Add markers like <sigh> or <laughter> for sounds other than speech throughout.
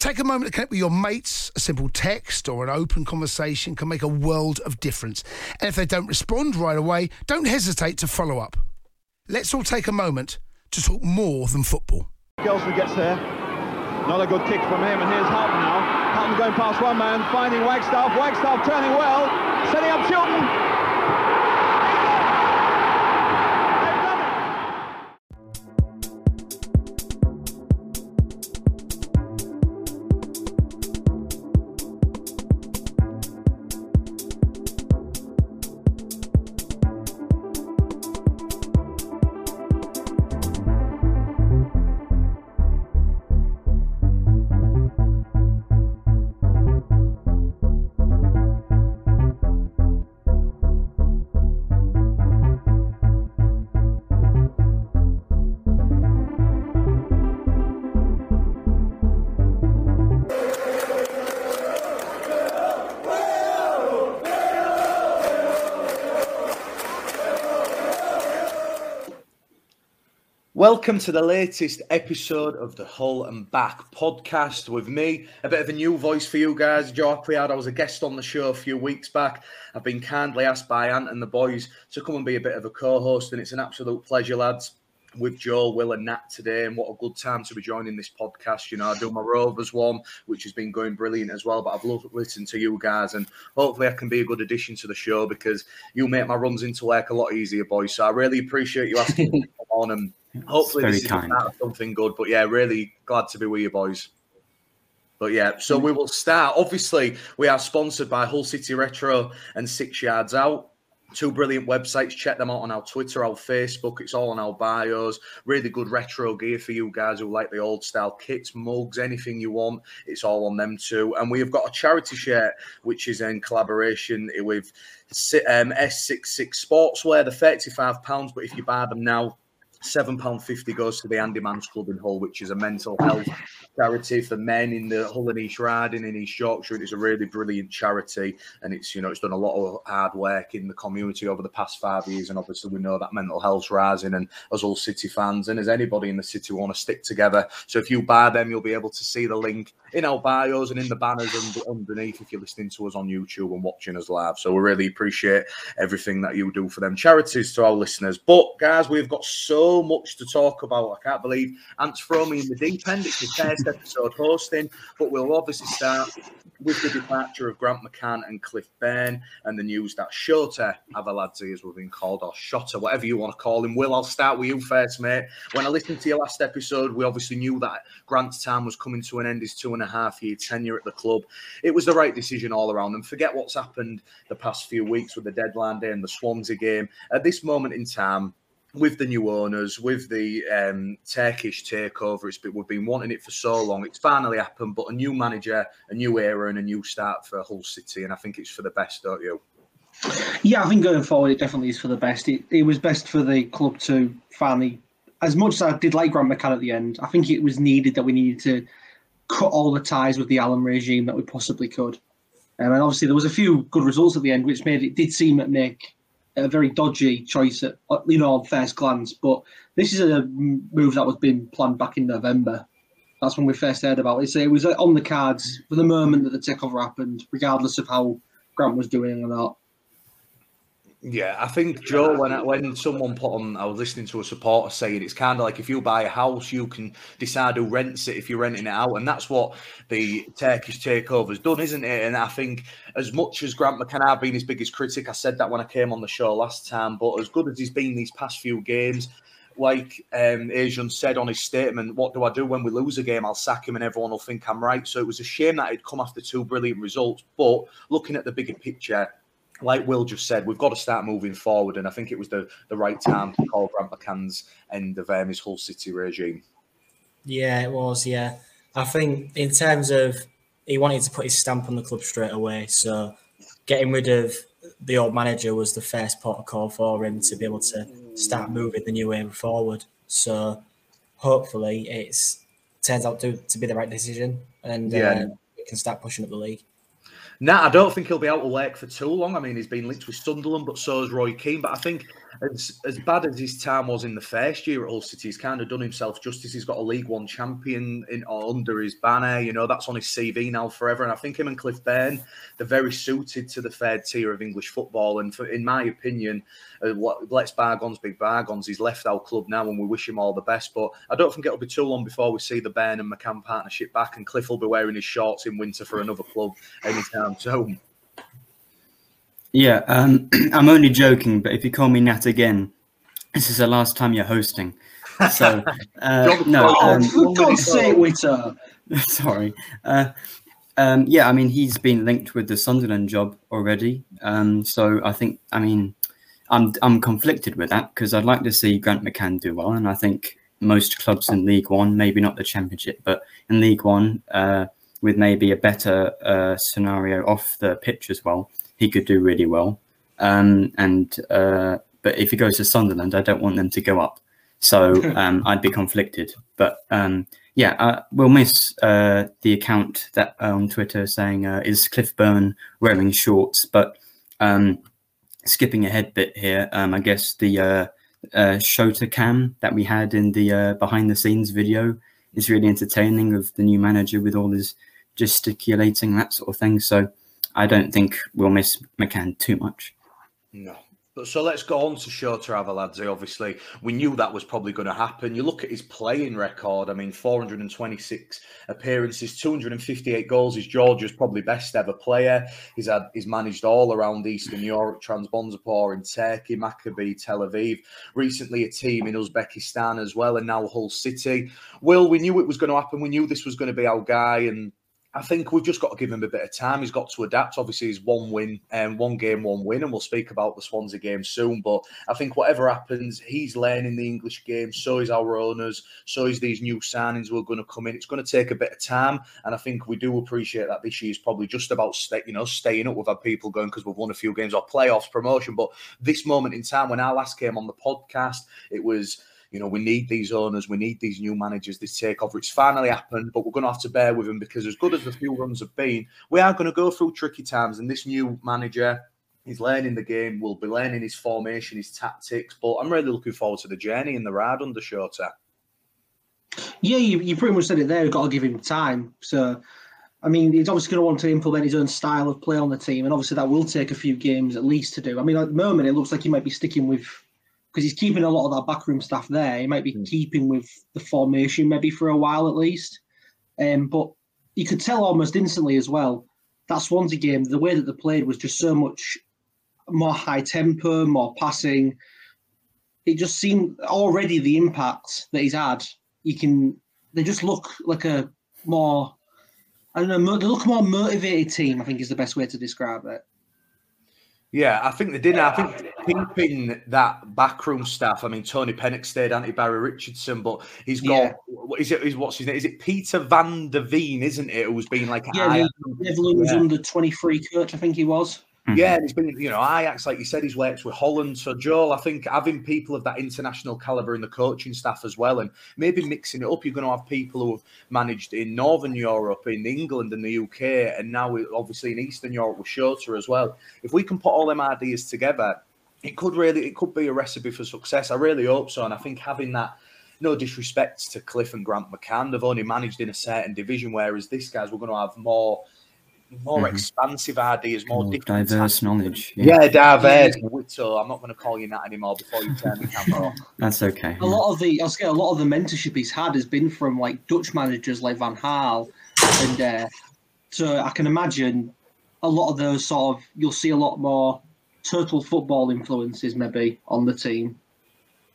Take a moment to connect with your mates. A simple text or an open conversation can make a world of difference. And if they don't respond right away, don't hesitate to follow up. Let's all take a moment to talk more than football. Gelsford gets there. Not a good kick from him, and here's Houghton now. Houghton going past one man, finding Wagstaff. Wagstaff turning well, setting up Chilton. Welcome to the latest episode of the Hull and Back podcast with me. A bit of a new voice for you guys, Joe Appleyard. I was a guest on the show a few weeks back. I've been kindly asked by Ant and the boys to come and be a bit of a co host, and it's an absolute pleasure, lads with Joel, Will, and Nat today, and what a good time to be joining this podcast. You know, I do my Rovers one, which has been going brilliant as well. But I've loved listening to you guys, and hopefully I can be a good addition to the show because you make my runs into work a lot easier, boys. So I really appreciate you asking me to come on and Hopefully, this is something good. But yeah, really glad to be with you, boys. But yeah, so we will start. Obviously, we are sponsored by Hull City Retro and Six Yards Out. Two brilliant websites. Check them out on our Twitter, our Facebook. It's all on our bios. Really good retro gear for you guys who like the old style kits, mugs, anything you want. It's all on them too. And we have got a charity shirt, which is in collaboration with um, S66 Sportswear. They're £35, but if you buy them now, £7.50 goes to the Andy's Man Club in Hull, which is a mental health charity for men in the Hull and East Riding in East Yorkshire. It is a really brilliant charity, and it's you know it's done a lot of hard work in the community over the past five years. And obviously, we know that mental health's rising, and as all City fans and as anybody in the city want to stick together. So if you buy them, you'll be able to see the link in our bios and in the banners and underneath if you're listening to us on YouTube and watching us live. So we really appreciate everything that you do for them charities to our listeners. But guys, we've got so much to talk about. I can't believe Ant's thrown me in the deep end. It's his first episode hosting, but we'll obviously start with the departure of Grant McCann and Cliff Byrne and the news that Shota Arveladze, as we've been called, or Shota, whatever you want to call him. Will, I'll start with you first, mate. When I listened to your last episode, we obviously knew that Grant's time was coming to an end, his two and a half year tenure at the club. It was the right decision all around. And forget what's happened the past few weeks with the deadline day and the Swansea game. At this moment in time, with the new owners, with the um, Turkish takeover, it's been, we've been wanting it for so long. It's finally happened, but a new manager, a new era, and a new start for Hull City, and I think it's for the best, don't you? Yeah, I think going forward, it definitely is for the best. It, it was best for the club to finally, as much as I did like Grant McCann at the end, I think it was needed that we needed to cut all the ties with the Allam regime that we possibly could. Um, and obviously, there was a few good results at the end, which made it did seem that Nick a very dodgy choice at uh, you know on first glance. But this is a move that was being planned back in November. That's when we first heard about it. So it was uh, on the cards for the moment that the takeover happened, regardless of how Grant was doing or not. Yeah, I think Joe. When when someone put on, I was listening to a supporter saying it's kind of like if you buy a house, you can decide who rents it if you're renting it out, and that's what the Turkish takeover's done, isn't it? And I think as much as Grant McCann, been his biggest critic. I said that when I came on the show last time, but as good as he's been these past few games, like um, Acun said on his statement, what do I do when we lose a game? I'll sack him and everyone will think I'm right. So it was a shame that he'd come after two brilliant results. But looking at the bigger picture, like Will just said, we've got to start moving forward, and I think it was the, the right time to call Grant McCann's end of um, his Hull City regime. Yeah, it was. Yeah, I think in terms of he wanted to put his stamp on the club straight away, so getting rid of the old manager was the first protocol for him to be able to start moving the new way forward. So hopefully, it's turns out to, to be the right decision, and yeah. uh, we can start pushing up the league. Nah, I don't think he'll be out of work for too long. I mean, he's been linked with Sunderland, but so is Roy Keane. But I think as, as bad as his time was in the first year at Hull City, he's kind of done himself justice. He's got a League One champion in under his banner. You know, that's on his CV now forever. And I think him and Cliff Byrne, they're very suited to the third tier of English football. And for, in my opinion, uh, let's bargains big bargains. He's left our club now, and we wish him all the best. But I don't think it'll be too long before we see the Byrne and McCann partnership back, and Cliff will be wearing his shorts in winter for another club anytime soon. Yeah, um, <clears throat> I'm only joking, but if you call me Nat again, this is the last time you're hosting. So, <laughs> uh, no. Um, for God's sake, Witter. Sorry. Uh, um, yeah, I mean, he's been linked with the Sunderland job already. Um, so I think, I mean, I'm I'm conflicted with that because I'd like to see Grant McCann do well, and I think most clubs in League One, maybe not the Championship, but in League One, uh, with maybe a better uh, scenario off the pitch as well, he could do really well. Um, and uh, but if he goes to Sunderland, I don't want them to go up. So <laughs> um, I'd be conflicted. But um, yeah, uh, we'll miss uh, the account that uh, on Twitter saying uh, is Cliff Byrne wearing shorts. But um, skipping ahead bit here, um, I guess the uh, uh, Shota cam that we had in the behind the scenes video is really entertaining of the new manager with all his gesticulating that sort of thing. So I don't think we'll miss McCann too much. No. But so let's go on to Shota Arveladze. Obviously, we knew that was probably going to happen. You look at his playing record. I mean, 426 appearances, 258 goals. He's Georgia's probably best ever player. He's had he's managed all around Eastern Europe, Trabzonspor in Turkey, Maccabi, Tel Aviv. Recently, a team in Uzbekistan as well, and now Hull City. Will, we knew it was going to happen. We knew this was going to be our guy, and I think we've just got to give him a bit of time. He's got to adapt. Obviously, he's one win and um, one game, one win, and we'll speak about the Swansea game soon. But I think whatever happens, he's learning the English game. So is our owners. So is these new signings who are going to come in. It's going to take a bit of time, and I think we do appreciate that this year is probably just about stay, you know staying up. We've had people going because we've won a few games or playoffs, promotion. But this moment in time, when I last came on the podcast, it was you know, we need these owners, we need these new managers, this takeover. It's finally happened, but we're going to have to bear with them because, as good as the few runs have been, we are going to go through tricky times. And this new manager, he's learning the game, will be learning his formation, his tactics. But I'm really looking forward to the journey and the ride under Shota. Yeah, you, you pretty much said it there. You've got to give him time. So, I mean, he's obviously going to want to implement his own style of play on the team, and obviously that will take a few games at least to do. I mean, at the moment, it looks like he might be sticking with because he's keeping a lot of that backroom staff there. He might be mm. keeping with the formation maybe for a while at least. Um, but you could tell almost instantly as well that Swansea game, the way that they played was just so much more high tempo, more passing. It just seemed already the impact that he's had. You can they just look like a more I don't know, they look more motivated team. I think is the best way to describe it. Yeah, I think they did. I think keeping that backroom staff. I mean, Tony Pennock stayed, anti Barry Richardson, but he's got. Yeah. Is it? Is what's his name? Is it Peter Van der Veen? Isn't it? Who's been like yeah, Netherlands yeah. under twenty three coach. I think he was. Mm-hmm. Yeah, and he's been, you know, Ajax, like you said, he's worked with Holland. So, Joel, I think having people of that international caliber in the coaching staff as well, and maybe mixing it up, you're going to have people who have managed in Northern Europe, in England, and the UK, and now obviously in Eastern Europe with Shota as well. If we can put all them ideas together, it could really, it could be a recipe for success. I really hope so, and I think having that no disrespect to Cliff and Grant McCann, they've only managed in a certain division, whereas this guys we're going to have more more Mhm. expansive ideas, more, More different diverse tactics. knowledge. Yeah, diverse. So I'm not going to call you that anymore before you turn the camera off. <laughs> That's okay. A lot of the, I was saying, a lot of the mentorship he's had has been from like Dutch managers like Van Gaal, and uh, so I can imagine a lot of those sort of you'll see a lot more total football influences maybe on the team.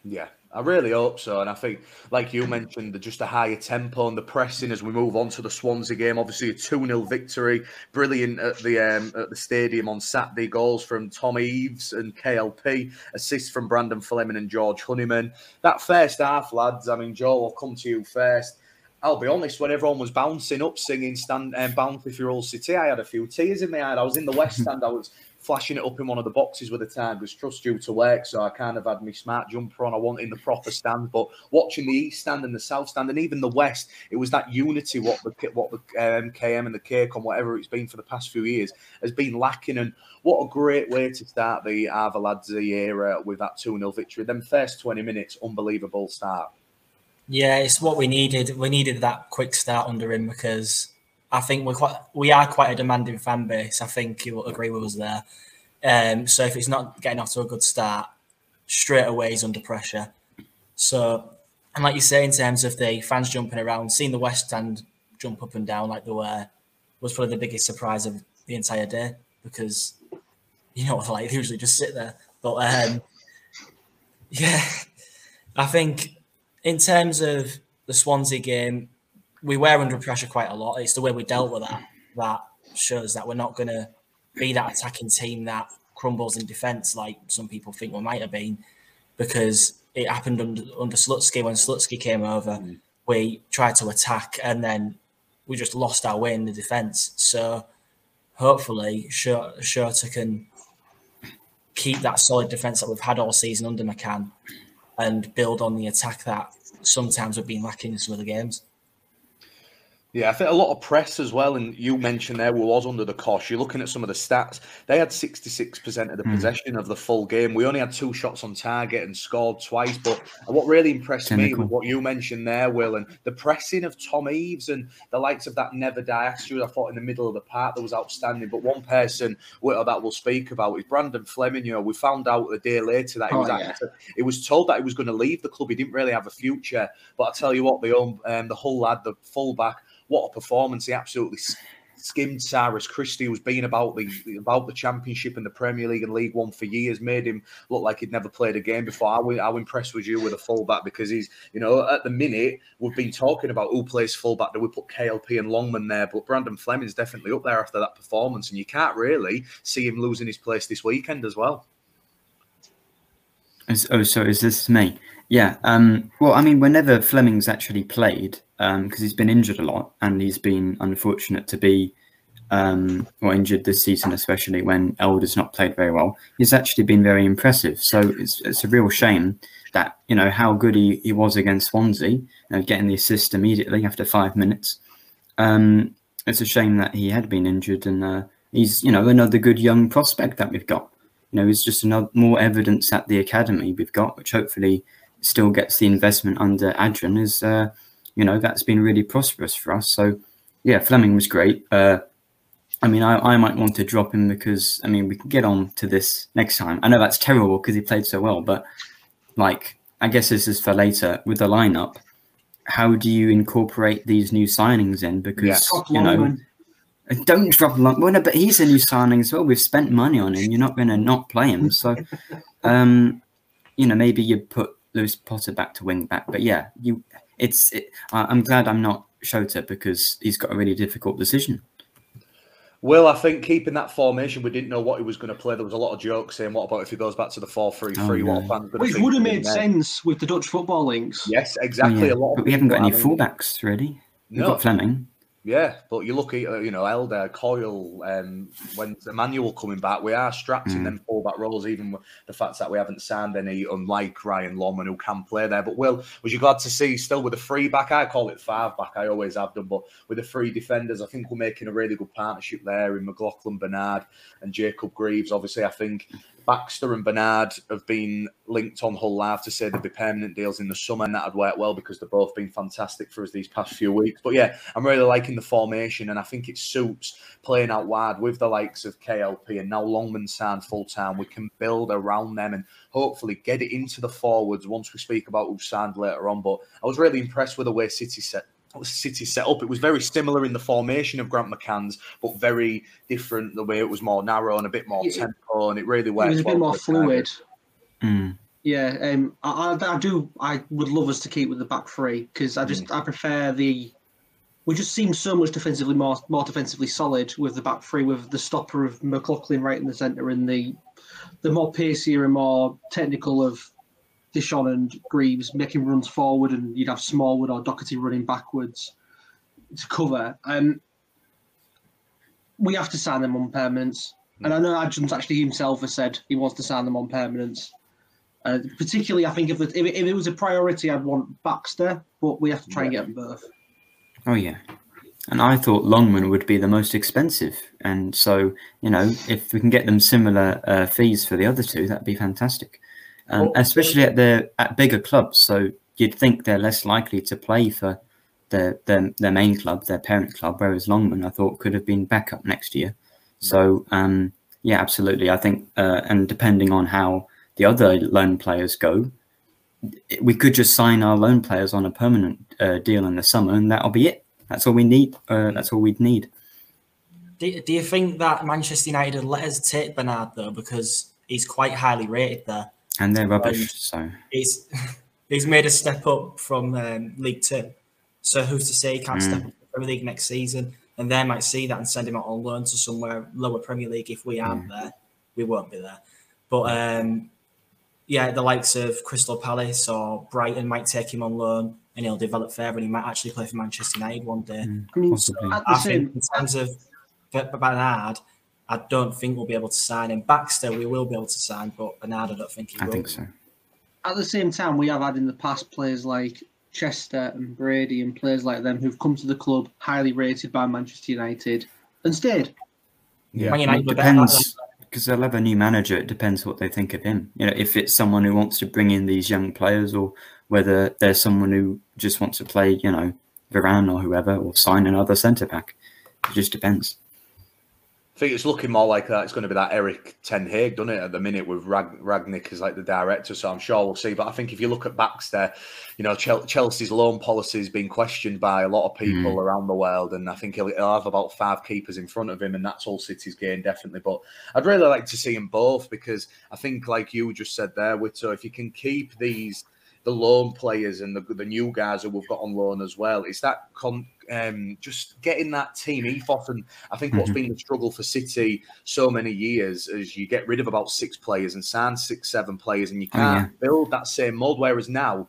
Yeah, I really hope so. And I think, like you mentioned, the, just a higher tempo and the pressing as we move on to the Swansea game. Obviously, a 2 0 victory. Brilliant at the um, at the stadium on Saturday. Goals from Tom Eaves and KLP. Assists from Brandon Fleming and George Honeyman. That first half, lads, I mean, Joe, I'll come to you first. I'll be honest, when everyone was bouncing up, singing "Stand and um, Bounce if you're all City," I had a few tears in my eye. I was in the West Stand. I was flashing it up in one of the boxes with the time was trust due to work, so I kind of had my smart jumper on. I wanted the proper stand, but watching the East Stand and the South Stand and even the West, it was that unity. What the what the um, and the KCOM, whatever it's been for the past few years, has been lacking. And what a great way to start the Arveladze era with that two 0 victory. Them first twenty minutes, unbelievable start. Yeah, it's what we needed. We needed that quick start under him because I think we're quite we are quite a demanding fan base. I think you will agree with us there. Um, so if it's not getting off to a good start, straight away he's under pressure. So, and like you say, in terms of the fans jumping around, seeing the West Stand jump up and down like they were was probably the biggest surprise of the entire day because you know <laughs> like they usually just sit there. But um, yeah, <laughs> I think in terms of the Swansea game, we were under pressure quite a lot. It's the way we dealt with that that shows that we're not going to be that attacking team that crumbles in defence like some people think we might have been, because it happened under under Slutsky when Slutsky came over. Mm. We tried to attack and then we just lost our way in the defence. So hopefully, Shota can keep that solid defence that we've had all season under McCann and build on the attack that sometimes we've been lacking in some of the games. Yeah, I think a lot of press as well. And you mentioned there we was under the cosh. You're looking at some of the stats. They had 66% of the Mm. possession of the full game. We only had two shots on target and scored twice. But what really impressed me with what you mentioned there, Will, and the pressing of Tom Eaves and the likes of that Never Die attitude, I thought in the middle of the park that was outstanding. But one person that we'll speak about is Brandon Fleming. You know, we found out a day later that he Oh, was yeah. actually, he was told that he was going to leave the club. He didn't really have a future. But I tell you what, the um, the Hull lad, the fullback, what a performance! He absolutely skimmed Cyrus Christie, who's been about the about the Championship and the Premier League and League One for years, made him look like he'd never played a game before. How, how impressed was you with a fullback? Because he's, you know, at the minute we've been talking about who plays fullback. Do we put KLP and Longman there? But Brandon Fleming's definitely up there after that performance, and you can't really see him losing his place this weekend as well. Oh, so is this me? Yeah. Um, well, I mean, whenever Fleming's actually played, because he's been injured a lot and he's been unfortunate to be um, or injured this season, especially when Elder's not played very well, he's actually been very impressive. So it's, it's a real shame that, you know, how good he, he was against Swansea, you know, getting the assist immediately after five minutes. Um, it's a shame that he had been injured and uh, he's, you know, another good young prospect that we've got. You know, it's just another more evidence at the academy we've got, which hopefully still gets the investment under Acun. Is uh, you know that's been really prosperous for us. So yeah, Fleming was great. Uh, I mean, I, I might want to drop him because I mean we can get on to this next time. I know that's terrible because he played so well, but like I guess this is for later with the lineup. How do you incorporate these new signings in? Because Drop you know. Don't drop Long. Well, no, but he's a new signing as well. We've spent money on him. You're not going to not play him. So, <laughs> um, you know, maybe you put Lewis Potter back to wing back. But yeah, you. It's. It, I, I'm glad I'm not Shota because he's got a really difficult decision. Well, I think keeping that formation, we didn't know what he was going to play. There was a lot of jokes saying, "What about if he goes back to the four-three-three? Oh, What fans going to Which would have made then?" sense with the Dutch football links. Yes, Oh, exactly. yeah. A lot But we haven't got any fullbacks really. We've No. got Fleming. Yeah, but you look at uh, you know Elder, Coyle, um, when Emmanuel coming back, we are strapped in Mm. them fullback roles. Even the fact that we haven't signed any, unlike Ryan Longman, who can play there. But Will, was you glad to see still with the three back? I call it five back. I always have done, but with the three defenders, I think we're making a really good partnership there in McLoughlin, Bernard, and Jacob Greaves. Obviously, I think Baxter and Bernard have been linked on Hull Live to say there'd be permanent deals in the summer, and that'd work well because they've both been fantastic for us these past few weeks. But yeah, I'm really liking the formation, and I think it suits playing out wide with the likes of KLP and now Longman signed full time. We can build around them and hopefully get it into the forwards once we speak about who's signed later on. But I was really impressed with the way City set City set up. It was very similar in the formation of Grant McCann's, but very different the way it was more narrow and a bit more Yeah. tempo, and it really worked. It was a bit more for fluid. Mm. Yeah, um, I, I, I do. I would love us to keep with the back three because I just I prefer the. We just seem so much defensively more more defensively solid with the back three, with the stopper of McLoughlin right in the centre, and the the more pacier and more technical of Dishon and Greaves making runs forward, and you'd have Smallwood or Docherty running backwards to cover. Um, we have to sign them on permanence. and I know Acun's actually himself has said he wants to sign them on permanence. Uh, particularly, I think if it, if, it, was a priority, I'd want Baxter, but we have to try and get them both. Oh yeah, and I thought Longman would be the most expensive, and so you know if we can get them similar uh, fees for the other two, that'd be fantastic. Um, especially at the at bigger clubs, so you'd think they're less likely to play for their their, their main club, their parent club, whereas Longman I thought could have been backup next year. So um, yeah, absolutely. I think, uh, and depending on how the other loan players go, we could just sign our loan players on a permanent uh, deal in the summer, and that'll be it. That's all we need. Uh, that's all we'd need. Do, do you think that Manchester United would let us take Bernard though because he's quite highly rated there? And they're rubbish. So He's <laughs> he's made a step up from um, League Two, so who's to say he can't Mm. step up to Premier League next season? And they might see that and send him out on loan to somewhere lower Premier League. If we aren't there, we won't be there. But um, yeah, the likes of Crystal Palace or Brighton might take him on loan, and he'll develop further, and he might actually play for Manchester United one day. I mean, Possibly. at the I same, think in terms of B- B- Bernard, I don't think we'll be able to sign him. Baxter, we will be able to sign, but Bernard, I don't think he I will. think so. at the same time, we have had in the past players like Chester and Brady and players like them who've come to the club highly rated by Manchester United and stayed. Yeah. Man It United were better at depends because they'll have a new manager. It depends what they think of him. You know, if it's someone who wants to bring in these young players, or whether there's someone who just wants to play, you know, Varane or whoever, or sign another centre back. It just depends. I think it's looking more like that. It's going to be that Erik Ten Hag, doesn't it, at the minute with Rag- Rangnick as like the director. So I'm sure we'll see. But I think if you look at Baxter, you know, Chel- Chelsea's loan policy has been questioned by a lot of hmm. people around the world. And I think he'll, he'll have about five keepers in front of him. And that's all City's gain, definitely. But I'd really like to see them both because I think, like you just said there, Wito, if you can keep these the loan players and the, the new guys that we've got on loan as well. It's that con, um, just getting that team ethos. And I think what's Mhm. been the struggle for City so many years is you get rid of about six players and sign six, seven players, and you Oh, can't build that same mold. Whereas now,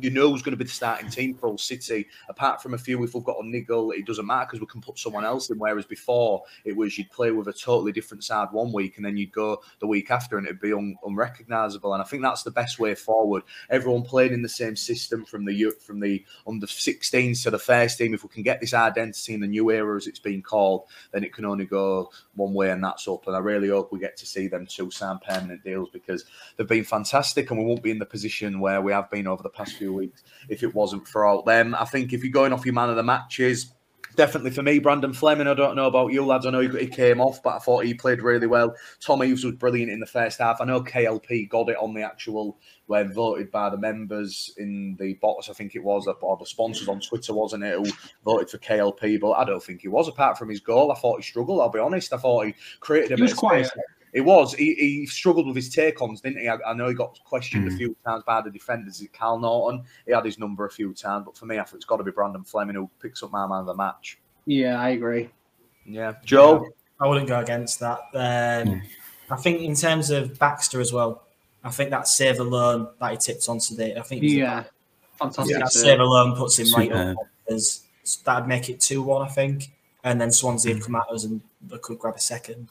you know who's going to be the starting team for all City. Apart from a few, if we've got a niggle, it doesn't matter because we can put someone else in. Whereas before, it was you'd play with a totally different side one week and then you'd go the week after and it'd be un- unrecognizable. And I think that's the best way forward. Everyone playing in the same system from the from the under 16s to the first team. If we can get this identity in the new era, as it's been called, then it can only go one way, and that's up. And I really hope we get to see them two sign permanent deals because they've been fantastic, and we won't be in the position where we have been over the past few weeks if it wasn't for all them. I think if you're going off your man of the matches. Definitely for me, Brandon Fleming. I don't know about you lads. I know he, he came off, but I thought he played really well. Tom Eaves was brilliant in the first half. I know KLP got it on the actual when voted by the members in the box. I think it was, or the sponsors on Twitter, wasn't it, who voted for KLP? But I don't think he was. Apart from his goal, I thought he struggled. I'll be honest. I thought he created a He bit was of quiet. space. It was. He, he struggled with his take ons, didn't he? I, I know he got questioned a Mm. few times by the defenders. Kyle Naughton, he had his number a few times. But for me, I think it's got to be Brandon Fleming who picks up my man of the match. Yeah, I agree. Yeah. Joe? I wouldn't go against that. Um, I think in terms of Baxter as well, I think that save alone that he tipped on today. I think Yeah, I fantastic. think that save. save alone puts him right Superb. up. As that'd make it two one, I think, and then Swansea would come at us and they could grab a second.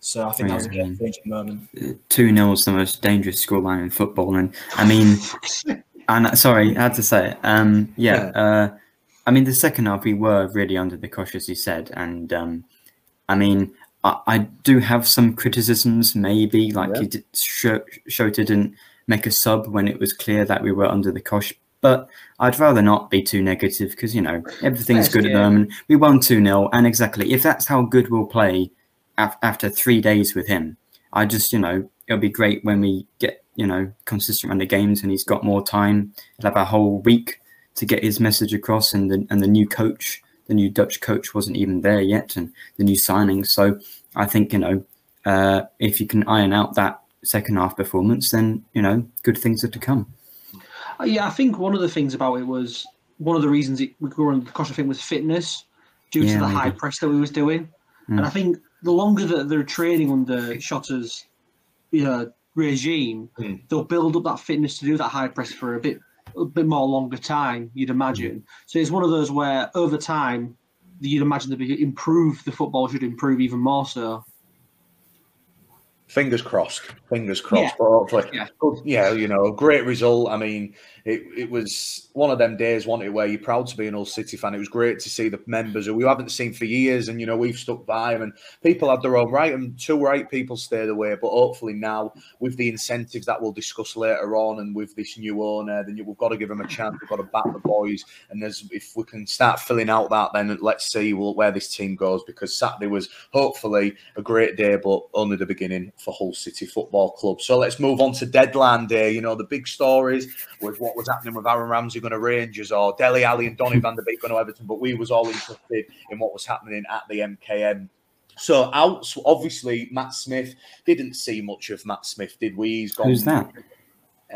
So I think that was a Yeah. changing moment. Two 0 is the most dangerous scoreline in football, and I mean, <laughs> and sorry, I had to say it. Um, yeah, uh, I mean, the second half we were really under the cosh, as you said, and um, I mean, I, I do have some criticisms. Maybe like Yeah. he did, Sh- Shota didn't make a sub when it was clear that we were under the cosh. But I'd rather not be too negative because you know everything's Best good at the moment. We won two 0 and exactly if that's how good we'll play af- after three days with him, I just you know it'll be great when we get you know consistent around the games and he's got more time. He'll have a whole week to get his message across, and the and the new coach, the new Dutch coach, wasn't even there yet, and the new signings. So I think you know uh, if you can iron out that second half performance, then you know good things are to come. Uh, Yeah, I think one of the things about it was one of the reasons it, we were on the cosh, I think, was fitness due Yeah, to the maybe. high press that we was doing. Mm. And I think the longer that they're training under Shota's you know, regime, Mm. they'll build up that fitness to do that high press for a bit a bit more longer time, you'd imagine. So it's one of those where over time you'd imagine be improve the football should improve even more so. Fingers crossed. Fingers crossed. Yeah. But hopefully, Yeah. yeah, you know, great result. I mean, it, it was one of them days, wasn't it, where you're proud to be an Hull City fan. It was great to see the members who we haven't seen for years, and you know, we've stuck by them, and people had their own right, and two right people stayed away. But hopefully now, with the incentives that we'll discuss later on, and with this new owner, then we've got to give them a chance. We've got to back the boys, and there's if we can start filling out that, then let's see where this team goes. Because Saturday was hopefully a great day, but only the beginning for Hull City Football Club. So let's move on to deadline day. You know, the big stories was what was happening with Aaron Ramsey going to Rangers or Dele Alli and Donny van der Beek going to Everton, but we was all interested in what was happening at the MKM. So out, obviously, Matt Smith didn't see much of Matt Smith, did we? He's gone. Who's that?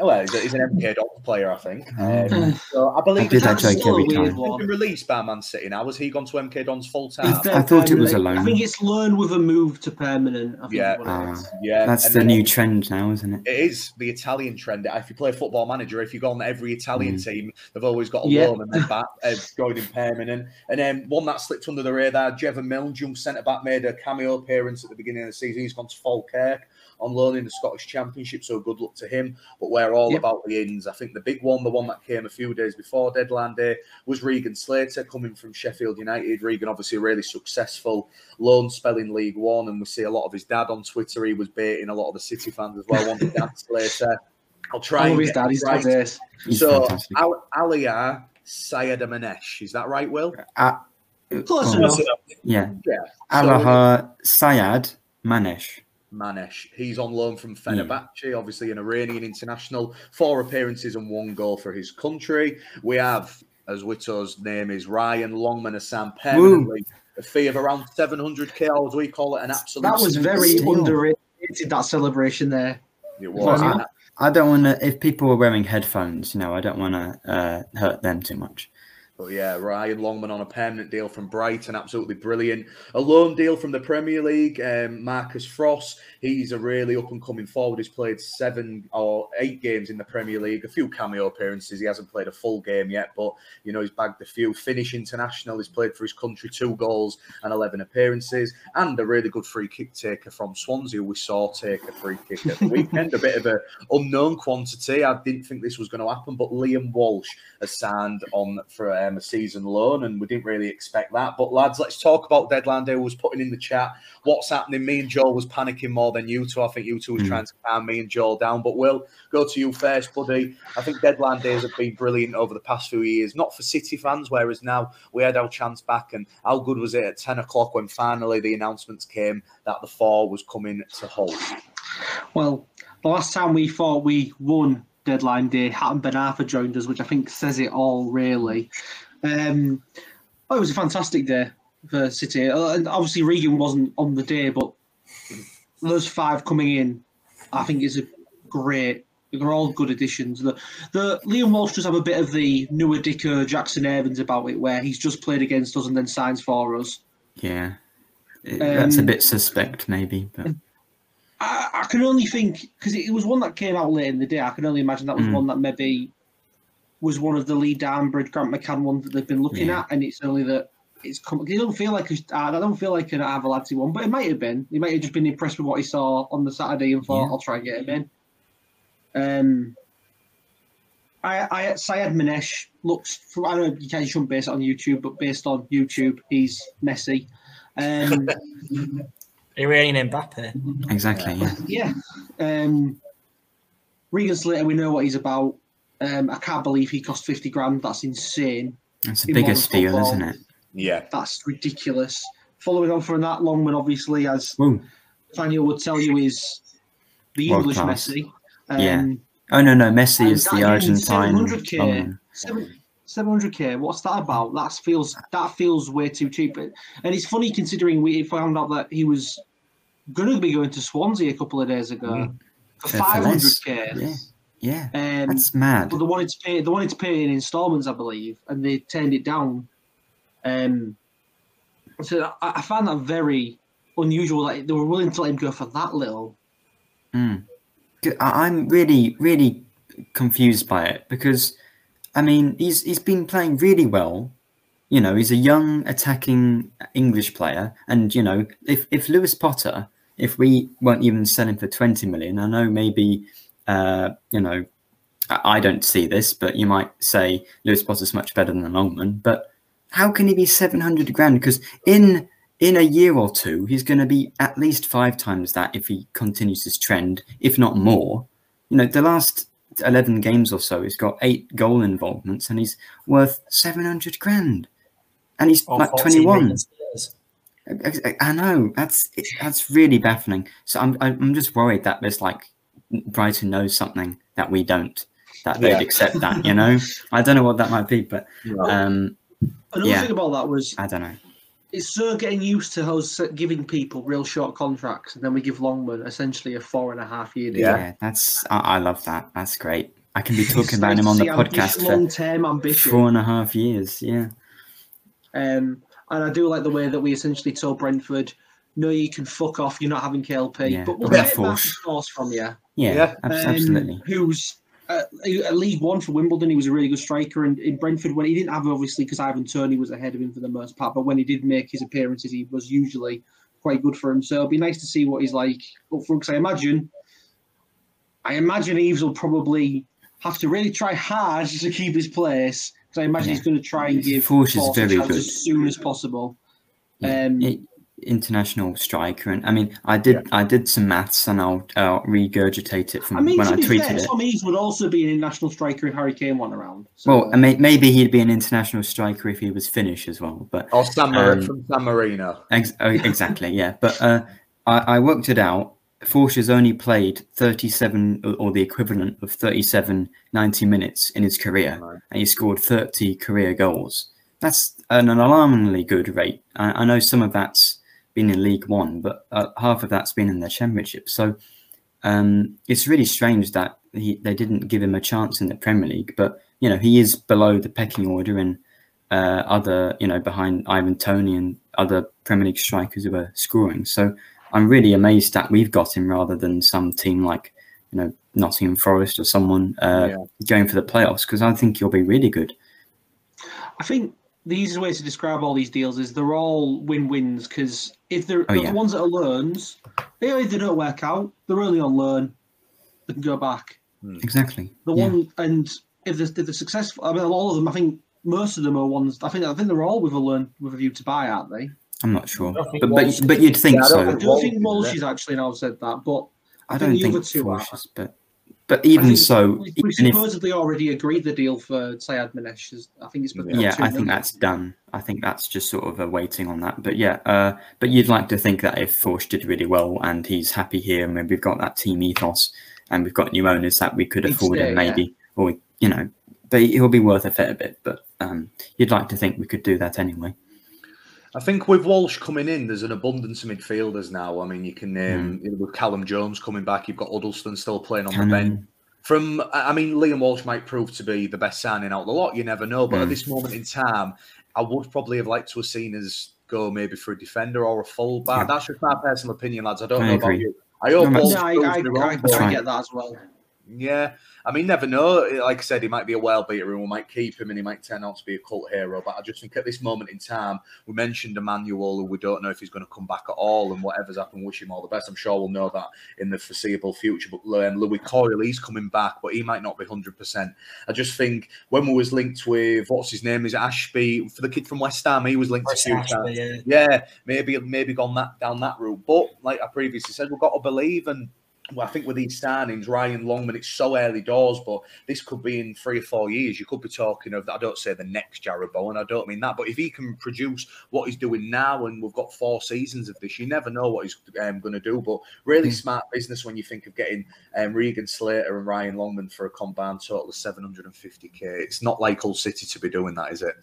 Well, he's, a- he's an MK Dons player, I think. Oh. Um, so I believe I did that has joke every weird time. one. been released by Man City now. Has he gone to MK Dons full time? I thought it was a permanent- I think it's loan with a move to permanent. I think Yeah. is what it Ah, is. Yeah, that's and the then- new trend now, isn't it? It is the Italian trend. If you play Football Manager, if you go on every Italian Mm. team, they've always got a Yeah. loan and then back uh, going in permanent. And then one that slipped under the radar, Jevon Mills, young centre back, made a cameo appearance at the beginning of the season. He's gone to Falkirk on loan in the Scottish Championship, so good luck to him. But we're all Yep. about the ins. I think the big one, the one that came a few days before deadline day, was Regan Slater coming from Sheffield United. Regan, obviously, a really successful loan spell in League One, and we see a lot of his dad on Twitter. He was baiting a lot of the City fans as well. Wanted Dan Slater. I'll try. I love and his get dad. it right. got this. So fantastic. Al- Aliyah Sayed Manesh, is that right, Will? Uh, Close oh, enough. Yeah. Yeah. Alaha Sayad Manesh. Manesh. He's on loan from Fenerbahce, obviously an Iranian international. Four appearances and one goal for his country. We have, as Wito's name is, Ryan Longman Assam permanently. A fee of around 700k, as we call it, an absolute. That was very Still. underrated. That celebration there. It was. I don't want to. If people are wearing headphones, you know, I don't want to uh, hurt them too much. But yeah, Ryan Longman on a permanent deal from Brighton, absolutely brilliant. A loan deal from the Premier League, um, Marcus Forss. He's a really up and coming forward. He's played seven or eight games in the Premier League, a few cameo appearances. He hasn't played a full game yet, but you know he's bagged a few. Finnish international. He's played for his country, two goals and eleven appearances, and a really good free kick taker from Swansea. We saw take a free kick at the weekend. a bit of a unknown quantity. I didn't think this was going to happen, but Liam Walsh has signed on for um, a season loan, and we didn't really expect that. But lads, let's talk about deadline day. Was putting in the chat what's happening? Me and Joel was panicking more than you two. I think you two was Mm. trying to calm me and Joel down. But we'll go to you first, buddy. I think deadline days have been brilliant over the past few years. Not for City fans, whereas now we had our chance back. And how good was it at ten o'clock when finally the announcements came that the four was coming to Hull? Well, the last time we thought we won deadline day, Hatem Ben Arfa joined us, which I think says it all, really. Um, oh, it was a fantastic day for City. Uh, and obviously, Regan wasn't on the day, but those five coming in, I think is a great. They're all good additions. The, the Liam Walsh does have a bit of the newer Dicker Jackson Evans about it, where he's just played against us and then signs for us. Yeah, It- that's a Um, bit suspect, maybe. But I, I can only think because it was one that came out late in the day. I can only imagine that was Mm. one that maybe was one of the Lee Darnbrough, Grant McCann ones that they've been looking Yeah. at, and it's only that it's come. It don't feel like a, I don't feel like an Avalanche one, but it might have been. He might have just been impressed with what he saw on the Saturday and thought, Yeah. "I'll try and get him in." Um, I, I Syed Manesh looks. From, I know you can't you shouldn't base it on YouTube, but based on YouTube, he's messy. Um, <laughs> He ain't Mbappe. Exactly. Yeah. Yeah. Um, Regan Slater, we know what he's about. Um, I can't believe he cost 50 grand. That's insane. That's a In bigger modern steal, football. isn't it? Yeah. That's ridiculous. Following on from that, Longman, obviously, as Woo. Daniel would tell you, is the World English class. Messi. Um, Yeah. Oh no, no, Messi is the Argentine. 700k. Seven- 700k. What's that about? That feels that feels way too cheap. And it's funny considering we found out that he was going to be going to Swansea a couple of days ago Mm. for For- for 500k. Yeah. Yeah. Um, That's mad. but they wanted to pay. They wanted to pay in instalments, I believe, and they turned it down. Um, so I, I found that very unusual that they were willing to let him go for that little. Mm. I'm really, really confused by it because, I mean, he's he's been playing really well. You know, he's a young attacking English player, and you know, if if Lewis Potter, if we weren't even selling for twenty million, I know maybe, uh, you know, I I don't see this, but you might say Lewis Potter's much better than Longman. But how can he be seven hundred grand? Because in in a year or two, he's going to be at least five times that if he continues his trend, if not more. You know, the last 11 games or so, he's got eight goal involvements and he's worth 700 grand. And he's Or like 21. I, I- I know that's it- that's really baffling. So I'm I'm just worried that there's like Brighton knows something that we don't, that they'd Yeah. accept that. You <laughs> know, I don't know what that might be, but um, Another Yeah. thing about that was I don't know. It's so getting used to us giving people real short contracts, and then we give Longman essentially a four and a half year deal. Yeah, that's I, I love that. That's great. I can be <laughs> talking about him on the podcast for long-term ambition. four and a half years. Yeah. Um, and I do like the way that we essentially told Brentford, "No, you can fuck off. You're not having KLP, Yeah, but we'll yeah, get force. that force from you." Yeah, Yeah. Um, absolutely. Who's uh, at League One for Wimbledon? He was a really good striker, and in Brentford, when he didn't have obviously because Ivan Toney was ahead of him for the most part, but when he did make his appearances, he was usually quite good for him. So it'll be nice to see what he's like up front. Because I imagine, I imagine Eaves will probably have to really try hard to keep his place. Because I imagine Yeah. he's going to try and give Forss a very chance good. as soon as possible. Yeah. Um, I- international striker, and I mean, I did I did some maths, and I'll, I'll regurgitate it from I mean, when to I be tweeted fair, it. Tom Eaves would also be an international striker if Harry Kane went around. So, Well, I mean, maybe he'd be an international striker if he was Finnish as well, but Or San Mar- Um, from San Marino. Ex- oh, exactly, yeah. But uh, I, I worked it out. Forsha's only played 37 or- or the equivalent of 37 90 minutes in his career, Right. and he scored 30 career goals. That's an, an alarmingly good rate. I, I know some of that's been in League One, but uh, half of that's been in the Championship. So um, it's really strange that he, they didn't give him a chance in the Premier League. But you know, he is below the pecking order and uh, other, you know, behind Ivan Toney and other Premier League strikers who are scoring. So I'm really amazed that we've got him rather than some team like, you know, Nottingham Forest or someone uh, Yeah. going for the playoffs because I think he'll be really good. I think the easiest way to describe all these deals is they're all win-wins because if they're Oh, the ones that are loans, they either don't work out, they're only on loan, they can go back. Hmm. Exactly. The yeah. one and if they're, if they're successful, I mean, all of them. I think most of them are ones. I think I think they're all with a loan with a view to buy, aren't they? I'm not sure, I but Walsh- but, but you'd think Yeah, I don't so. I do Walsh think is Walsh there. is actually now said that, but I I don't think the think other two are. cautious, but but even so, we, we even if supposedly already agreed the deal for Sayad Manesh. I think it's Yeah. yeah, I think that's done. I think that's just sort of a waiting on that. But yeah, uh, but you'd like to think that if Forss did really well and he's happy here, and we've got that team ethos, and we've got new owners that we could afford him maybe, or you know, but he'll be worth a fair bit. But um, you'd like to think we could do that anyway. I think with Walsh coming in, there's an abundance of midfielders now. I mean, you can name you know, with Callum Jones coming back, you've got Huddlestone still playing on the bench. From, I I mean, Liam Walsh might prove to be the best signing out of the lot. You never know. But at Mm. this moment in time, I would probably have liked to have seen us go maybe for a defender or a fullback. Yeah. That's just my personal opinion, lads. I don't I know agree. about you. I hope No, Walsh No, I, proves I, I, wrong, I, but- right. get that as well. Yeah, I mean, never know. Like I said, he might be a well beater and we might keep him and he might turn out to be a cult hero. But I just think at this moment in time, we mentioned Emmanuel, who we don't know if he's going to come back at all and whatever's happened, wish him all the best. I'm sure we'll know that in the foreseeable future. But um, Lewie Coyle, he's coming back, but he might not be 100%. I just think when we was linked with, what's his name, is Ashby, for the kid from West Ham, he was linked West to Ashby, yeah. yeah, maybe maybe gone that down that route. But like I previously said, we've got to believe and well, I think with these signings, Ryan Longman, it's so early doors, but this could be in three or four years. You could be talking of, I don't say the next Jarrod Bowen, I don't mean that, but if he can produce what he's doing now, and we've got four seasons of this, you never know what he's um, going to do. But really smart business when you think of getting um, Regan Slater and Ryan Longman for a combined total of 750k. It's not like Hull City to be doing that, is it?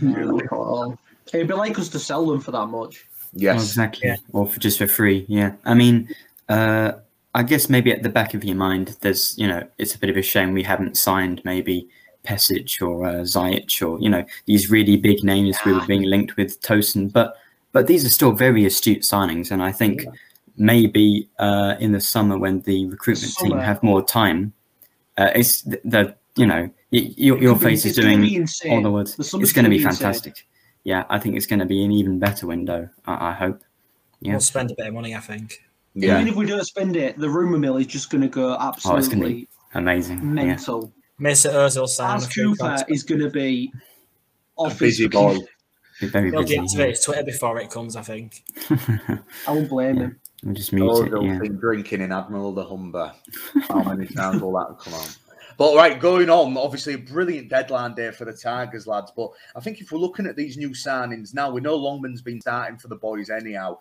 No, not at all. It'd be like us to sell them for that much. Yes, Well, exactly. Or for just for free. Yeah. I mean, uh, I guess maybe at the back of your mind, there's you know, it's a bit of a shame we haven't signed maybe Pesic or uh, Zajic or you know these really big names we were being linked with Tosin, but but these are still very astute signings, and I think maybe uh, in the summer when the recruitment team have more time, uh, it's the, the you know y- your your could be- face is it's gonna be doing insane. all the words. The It's going to be be insane. fantastic. Yeah, I think it's going to be an even better window. I, I hope. Yeah. We'll spend a bit of money, I think. Even if we don't spend it, the rumour mill is just going to go Oh, it's going to absolutely be amazing. Yeah. mental. Mesut Ozil signed As Cooper is going to be off busy his boy. Be very He'll busy. deactivate his Twitter before it comes, I think. I won't blame him. We'll just mute Oh, it. they'll Yeah. been drinking in Admiral the Humber. How many times will that come on? But right, going on, obviously a brilliant deadline day for the Tigers, lads. But I think if we're looking at these new signings now, we know Longman's been starting for the boys anyhow.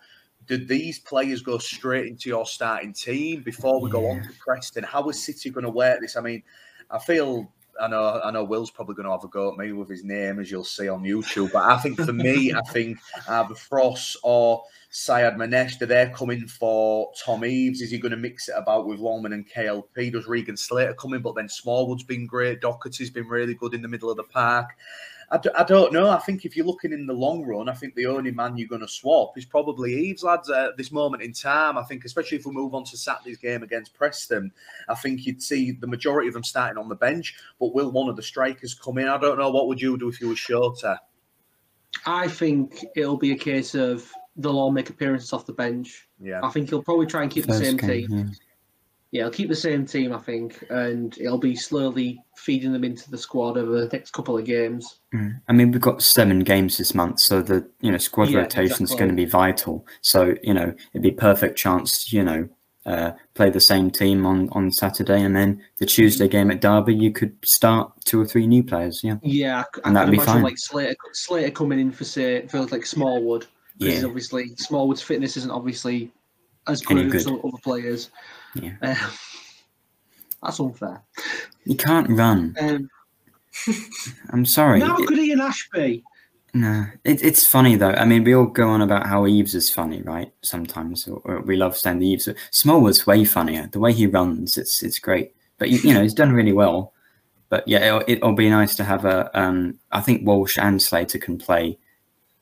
Did these players go straight into your starting team before we go on to Preston? How is City going to work this? I mean, I feel I know I know Will's probably going to have a go at me with his name, as you'll see on YouTube. But I think for me, I think either Frost or Syed Manesh, do they come in for Tom Eaves? Is he going to mix it about with Longman and KLP? Does Regan Slater come in? But then Smallwood's been great. Docherty's been really good in the middle of the park. I, d- I don't know. I think if you're looking in the long run, I think the only man you're going to swap is probably Eaves, lads, at this moment in time. I think, especially if we move on to Saturday's game against Preston, I think you'd see the majority of them starting on the bench. But will one of the strikers come in? I don't know. What would you do if you were Shota? I think it'll be a case of they'll all make appearances off the bench. Yeah. I think he'll probably try and keep the same game, team. yeah. Yeah, he'll keep the same team, I think, and it'll be slowly feeding them into the squad over the next couple of games. Mm. I mean, we've got seven games this month, so the you know squad Yeah, rotation is exactly. going to be vital. So you know it'd be a perfect chance to you know uh, play the same team on on Saturday, and then the Tuesday game at Derby, you could start two or three new players. Yeah, Yeah, I And that'd can be imagine fine. like Slater, Slater coming in for say for like Smallwood. Because Yeah. obviously Smallwood's fitness isn't obviously as good as good. some other players. Yeah. Uh, that's unfair. you can't run. Um, I'm sorry. now It- could Ian Ashby? No, it, it's funny though. I mean, we all go on about how Eaves is funny, right? Sometimes or, or we love the Eaves. Smallwood's way funnier. The way he runs, it's it's great. But you, you know, he's done really well. But yeah, it'll, it'll be nice to have a. Um, I think Walsh and Slater can play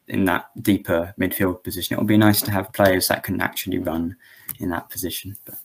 in that deeper midfield position. It'll be nice to have players that can actually run in that position. But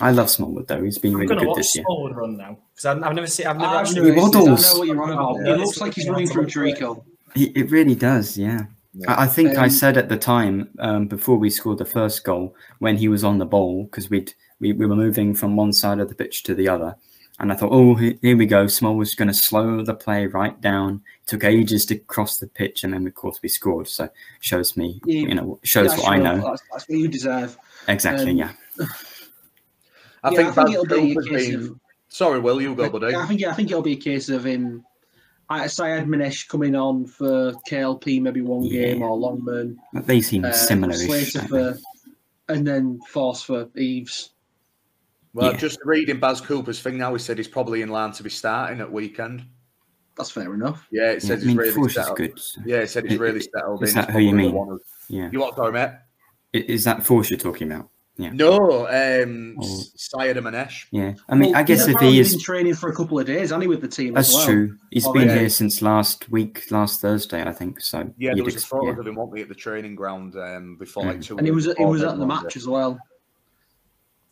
I love Smallwood though. He's been I'm really good watch this year. Smallwood run now because I've, I've never seen. I've never I've actually. never seen- I waddles. know what you're on about. Yeah, it looks like he's running at through it. Jericho. He, it really does, yeah. I, I think I Um, said at the time um, before we scored the first goal when he was on the ball because we'd we, we were moving from one side of the pitch to the other, and I thought, oh, here we go. Small was going to slow the play right down. It took ages to cross the pitch, and then of course we scored. So shows me, Yeah, you know, shows That's what I know That's, that's what you deserve. exactly. um, yeah, <laughs> I Yeah, think, I think it'll be a case been. of- Sorry, Will, you go, buddy. I think yeah, I think it'll be a case of him. I Syed Manesh coming on for KLP maybe one Yeah. game or Longman. they seem uh, similar-ish. Slater for, and then Forss for Eaves. Well, Yeah. just reading Baz Cooper's thing now, he said he's probably in line to be starting at weekend. That's fair enough. Yeah, it they? says Yeah, I he's mean, really Forss is settled. good. so- Yeah, it said he's I- really settled is in. that He's who you mean? of- Yeah, You what, sorry, mate? I- is that Forss you're talking about? Yeah, No, um, Oh. Syed Manesh. yeah. I mean, Well, I guess he's if he is been training for a couple of days, hasn't with the team That's as well? true. He's Oh, been yeah. here since last week, last Thursday, I think. So Yeah, there was a photo yeah. of him, wasn't he, at the training ground um, before like Mm. two And he was he was at the match as well.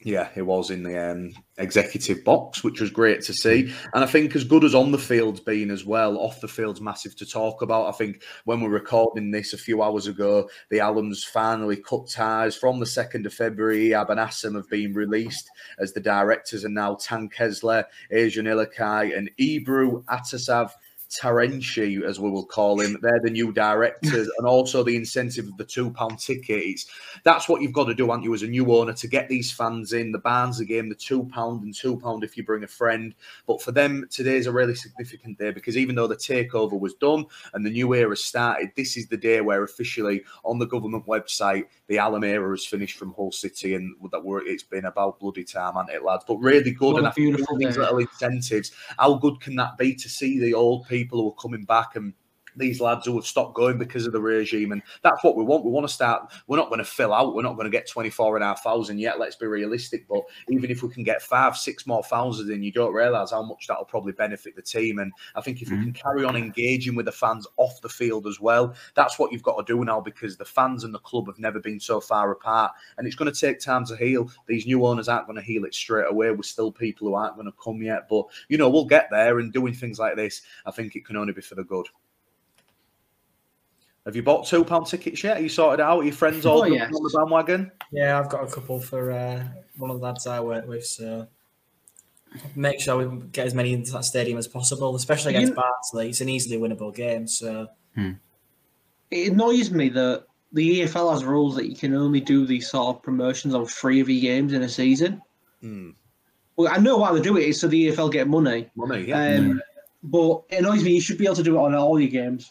Yeah, he was in the um, executive box, which was great to see. And I think as good as on the field's been as well, off the field's massive to talk about. I think when we're recording this a few hours ago, the Allams finally cut ties from the 2nd of February. Ehab and Assem have been released as the directors are now Tan Kesler, Acun Ilıcalı, and Ebru Atasav. Tarenchi, as we will call him. They're the new directors, <laughs> and also the incentive of the two pound tickets. That's what you've got to do, aren't you, as a new owner, to get these fans in. The Barnsley game, the two pound and two pound if you bring a friend. But for them, today is a really significant day because even though the takeover was done and the new era started, this is the day where officially on the government website the Allam era has finished from Hull City, and that were it's been about bloody time, hasn't it, lads? But really good, What and I think these little incentives. How good can that be to see the old people who are coming back and these lads who have stopped going because of the regime? And that's what we want. We want to start. We're not going to fill out. We're not going to get 24,500 yet. Let's be realistic. But even if we can get five, six more thousand in, you don't realise how much that'll probably benefit the team. And I think if we mm-hmm. can carry on engaging with the fans off the field as well, that's what you've got to do now because the fans and the club have never been so far apart. And it's going to take time to heal. These new owners aren't going to heal it straight away. We're still people who aren't going to come yet. But, you know, we'll get there. And doing things like this, I think it can only be for the good. Have you bought two pound tickets yet? Are you sorted out? Are your friends all Oh, yes. on the bandwagon? Yeah, I've got a couple for uh, one of the lads I work with, so make sure we get as many into that stadium as possible, especially against You- Barnsley. It's an easily winnable game, so It annoys me that the EFL has rules that you can only do these sort of promotions on three of your games in a season. Hmm. Well, I know why they do it is so the EFL get money. Money, yeah. Um, But it annoys me. You should be able to do it on all your games.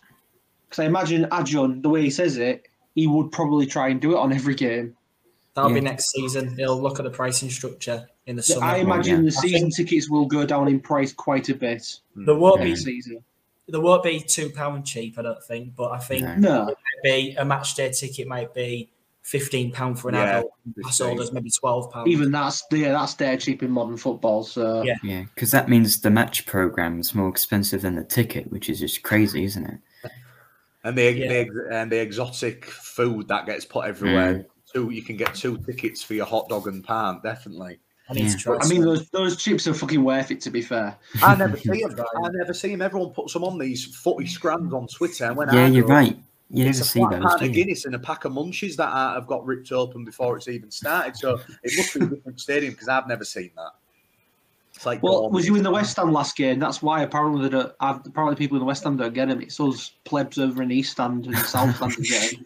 Because I imagine Acun, the way he says it, he would probably try and do it on every game. that'll be next season. He'll look at the pricing structure in the summer. I imagine yeah. the I season think- tickets will go down in price quite a bit mm. there won't be season. there won't be two pound cheap, I don't think, but I think No. No, it might be a match day ticket might be fifteen pound for an Yeah, adult. Pass holders maybe twelve pound. even that's yeah, that's dead cheap in modern football. So Yeah. Yeah, because that means the match program is more expensive than the ticket, which is just crazy, isn't it? And the, Yeah. the and the exotic food that gets put everywhere. Mm. Two, you can get two tickets for your hot dog and pan, definitely. I need Yeah. to try. I mean, those those chips are fucking worth it. To be fair, I never <laughs> see them. I never see them. Everyone puts them on these footy scrams on Twitter. And when yeah, I you're go, right. You It's never a see flat those, pint of? Guinness and a pack of munchies that are, have got ripped open before it's even started. So it must be a different stadium because I've never seen that. It's like well, Dortmund. was you in the West Stand last game? That's why apparently they don't. Uh, apparently, people in the West Stand don't get them. It's us plebs over in East Stand and South Stand who <laughs> get 'em.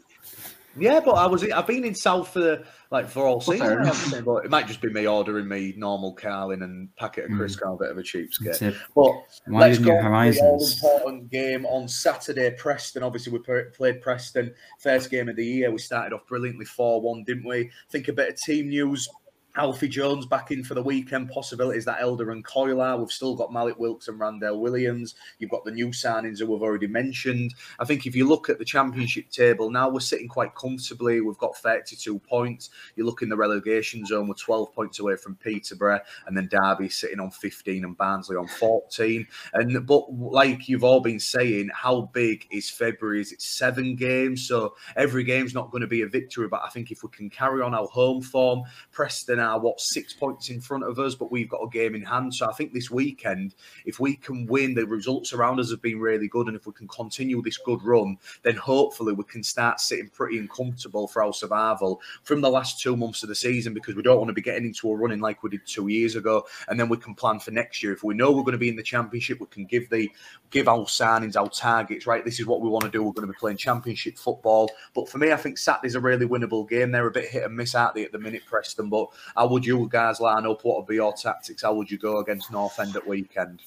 Yeah, but I was. I've been in South for like for all season. enough. But it might just be me ordering me normal Carling and packet of Crisco, a bit of a cheapskate. It's But Wide let's go on to the all-important game on Saturday. Preston, obviously, we played Preston first game of the year. We started off brilliantly four-one, didn't we? Think a bit of team news. Alfie Jones back in for the weekend. Possibilities that Elder and Coyle are. We've still got Mallik Wilks and Randell Williams. You've got the new signings that we've already mentioned. I think if you look at the championship table now, we're sitting quite comfortably. We've got 32 points. You look in the relegation zone, we're 12 points away from Peterborough, and then Derby sitting on 15 and Barnsley on 14. And but like you've all been saying, how big is February? Is it seven games? So every game's not going to be a victory. But I think if we can carry on our home form, Preston what six points in front of us, but we've got a game in hand. So I think this weekend, if we can win, the results around us have been really good, and if we can continue this good run, then hopefully we can start sitting pretty and comfortable for our survival from the last two months of the season because we don't want to be getting into a running like we did two years ago, and then we can plan for next year. If we know we're going to be in the championship, we can give the give our signings, our targets. Right, this is what we want to do. We're going to be playing championship football. But for me, I think Saturday's a really winnable game. They're a bit hit and miss, aren't they, at the minute, Preston? But how would you guys line up? What would be your tactics? How would you go against North End at weekend?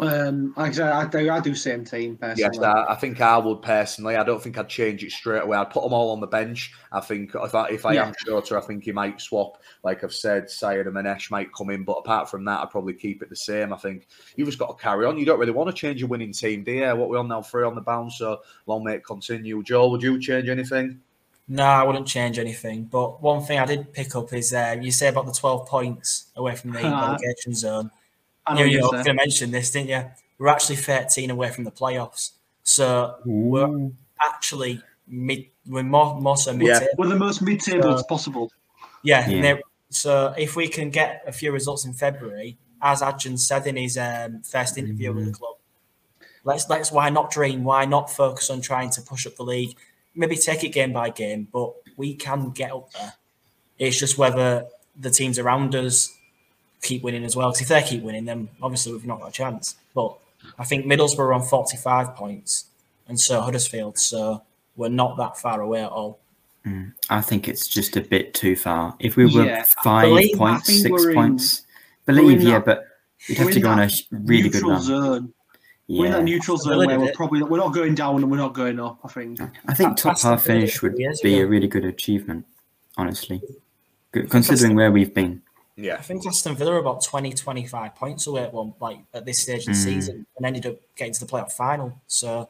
Um, like I said, I do, I do same team personally. Yes, I, I think I would personally. I don't think I'd change it straight away. I'd put them all on the bench. I think if I, if I Yeah. am Shota, I think he might swap. Like I've said, Syed and Manesh might come in. But apart from that, I'd probably keep it the same. I think you've just got to carry on. You don't really want to change your winning team, do you? What we're on now, three on the bounce, so long may it continue. Joel, would you change anything? No, I wouldn't change anything. But one thing I did pick up is uh, you say about the 12 points away from the <laughs> relegation zone. I know You, what you you're know, saying. going to mention this, didn't you? We're actually 13 away from the playoffs. So we're actually mid, we're more, more so mid Yeah. We're the most mid-table as possible. Yeah. Yeah. So if we can get a few results in February, as Acun said in his um, first interview with the Mm. club, let's let's why not dream? Why not focus on trying to push up the league? Maybe take it game by game, but we can get up there. It's just whether the teams around us keep winning as well. Because if they keep winning, then obviously we've not got a chance. But I think Middlesbrough are on 45 points, and so Huddersfield. So we're not that far away at all. Mm, I think it's just a bit too far. If we were Yeah, five believe- points, six we're in- points, believe, in yeah, that- but you'd have to go on a really good neutral run. zone. We're in that neutral zone where we're probably we're not going down and we're not going up. I think. I think top that's half finish would two years be a really good achievement, honestly, Good- considering where we've been. Yeah. I think Aston Villa are about 20, 25 points away at one like at this stage of the Mm. season and ended up getting to the playoff final. So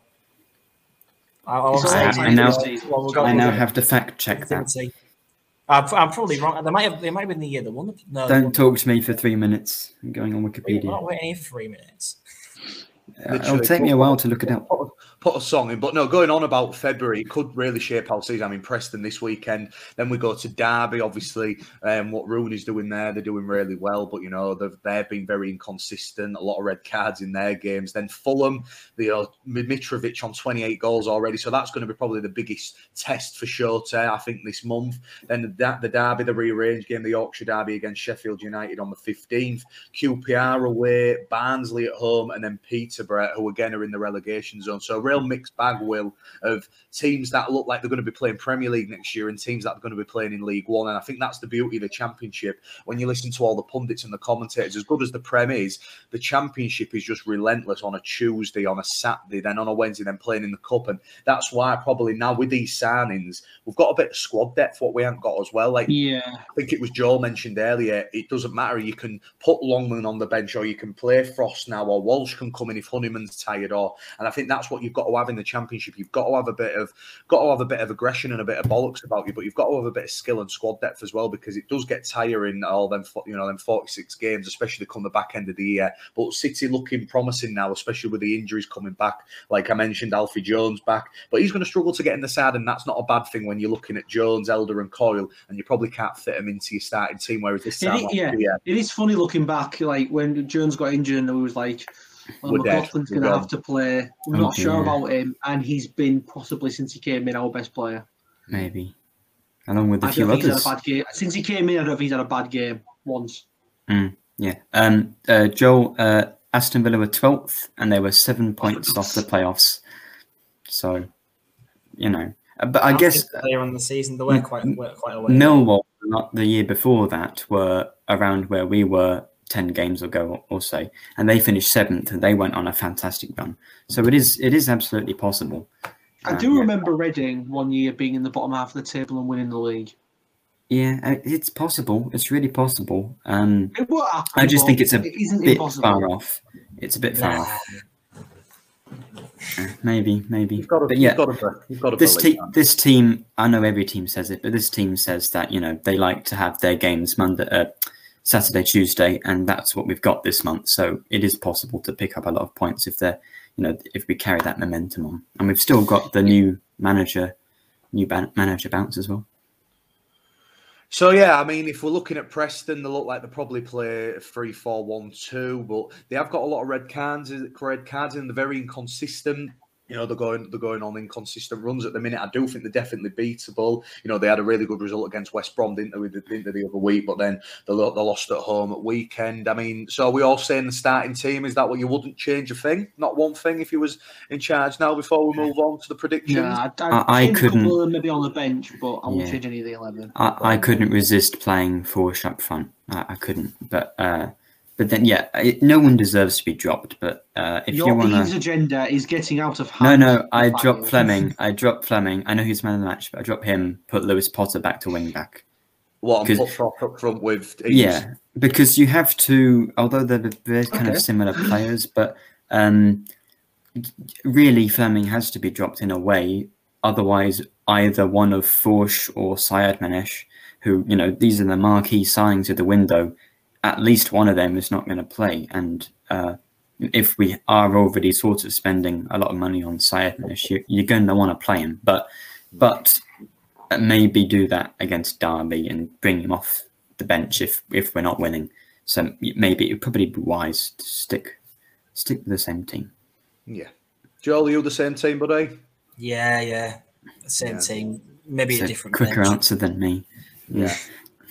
I, I'll It's all say I, time I now, this season. well, we've got- I we've now got have to fact check that. activity. I'm, I'm probably wrong. They might have. They might have been the year they won. The, no, Don't won- talk to me for three minutes. I'm going on We're Wikipedia. not waiting here for three minutes. It'll take me a while to look it up. Put, put a song in, but no, going on about February, it could really shape our season. I mean, Preston this weekend, then we go to Derby. Obviously, um, what Rooney's doing there, they're doing really well, but you know they've they've been very inconsistent. A lot of red cards in their games. Then Fulham, the uh, Mitrovic on 28 goals already, so that's going to be probably the biggest test for Shota, I think, this month. Then the, the Derby, the rearranged game, the Yorkshire Derby against Sheffield United on the 15th. QPR away, Barnsley at home, and then Peterborough, who again are in the relegation zone. So a real mixed bag, Will, of teams that look like they're going to be playing Premier League next year and teams that are going to be playing in League One. And I think that's the beauty of the Championship. When you listen to all the pundits and the commentators, as good as the Prem is, the Championship is just relentless on a Tuesday, on a Saturday, then on a Wednesday, then playing in the Cup. And that's why probably now with these signings, we've got a bit of squad depth, what we haven't got as well. Like Yeah. I think it was Joel mentioned earlier. It doesn't matter. You can put Longman on the bench, or you can play Frost now, or Walsh can come in if Honeyman's tired. Or and I think that's what you've got to have in the championship. You've got to have a bit of got to have a bit of aggression and a bit of bollocks about you, but you've got to have a bit of skill and squad depth as well because it does get tiring. All them you know them forty six games, especially come the back end of the year. But City looking promising now, especially with the injuries coming back. Like I mentioned, Alfie Jones back, but he's going to struggle to get in the side, and that's not a bad thing when you're looking at Jones, Elder, and Coyle, and you probably can't fit them into your starting team. Whereas this It time, last yeah. year, It is funny looking back, like when Jones got injured and it was like, We're dead. McLoughlin's going to have to play. We're Oh, not sure dear. about him, and he's been possibly since he came in our best player. Maybe, along with a I few don't think he's others. had a bad game since he came in. I don't think he's had a bad game once. Yeah. Um. Uh, Joel. Uh, Aston Villa were twelfth, and they were seven points off the playoffs. So, you know, uh, but I guess later on in the season they were quite were quite away. Millwall, not the year before that, were around where we were ten games ago or so, and they finished seventh, and they went on a fantastic run. So it is it is absolutely possible. I Uh, do yeah. remember Reading one year being in the bottom half of the table and winning the league. Yeah, it's possible. It's really possible. Um, It will happen, I just think it's a it isn't bit impossible. far off. It's a bit far Nah. off. <sighs> Uh, Maybe, maybe. you've got to, but yeah, you've got to, you've got to this team, this team, I know every team says it, but this team says that you know they like to have their games Monday, uh, Saturday, Tuesday, and that's what we've got this month. So it is possible to pick up a lot of points if they're, you know, if we carry that momentum on, and we've still got the new manager, new ban- manager bounce as well. So yeah, I mean, if we're looking at Preston, they look like they probably play three-four-one-two, but they have got a lot of red cards. Red cards, and they're very inconsistent. You know, they're going they're going on inconsistent runs at the minute. I do think they're definitely beatable. You know, they had a really good result against West Brom, didn't they, the, didn't they, the other week? But then they, lost at home at weekend. I mean, so are we all saying the starting team is that what you wouldn't change a thing? Not one thing if you was in charge now. Before we move on to the predictions, Yeah, I'd, I'd I- I change a couple couldn't- of them maybe on the bench, but I won't Yeah. change any of the eleven. I, I couldn't resist playing Forss up front. I, I couldn't, but uh, but then yeah, it, no one deserves to be dropped. But uh, if Your you want Eve's to, agenda is getting out of no, hand. no, no, I Fabio. dropped Fleming. <laughs> I dropped Fleming. I know he's man of the match, but I dropped him. Put Lewis Potter back to wing back. what and 'Cause- put Frost up front with Eaves. Yeah, because you have to. Although they're they're kind Okay. of similar players, but um, really Fleming has to be dropped in a way. Otherwise, either one of Forss or Syed Manesh, who you know these are the marquee signings of the window, at least one of them is not going to play. And uh, if we are already sort of spending a lot of money on Syed you, you're going to want to play him. But but maybe do that against Derby and bring him off the bench if if we're not winning. So maybe it would probably be wise to stick stick with the same team. Yeah. Joel, you the same team, buddy? Yeah, yeah. Same Yeah. team. Maybe It's a a different quicker bench. answer than me. Yeah.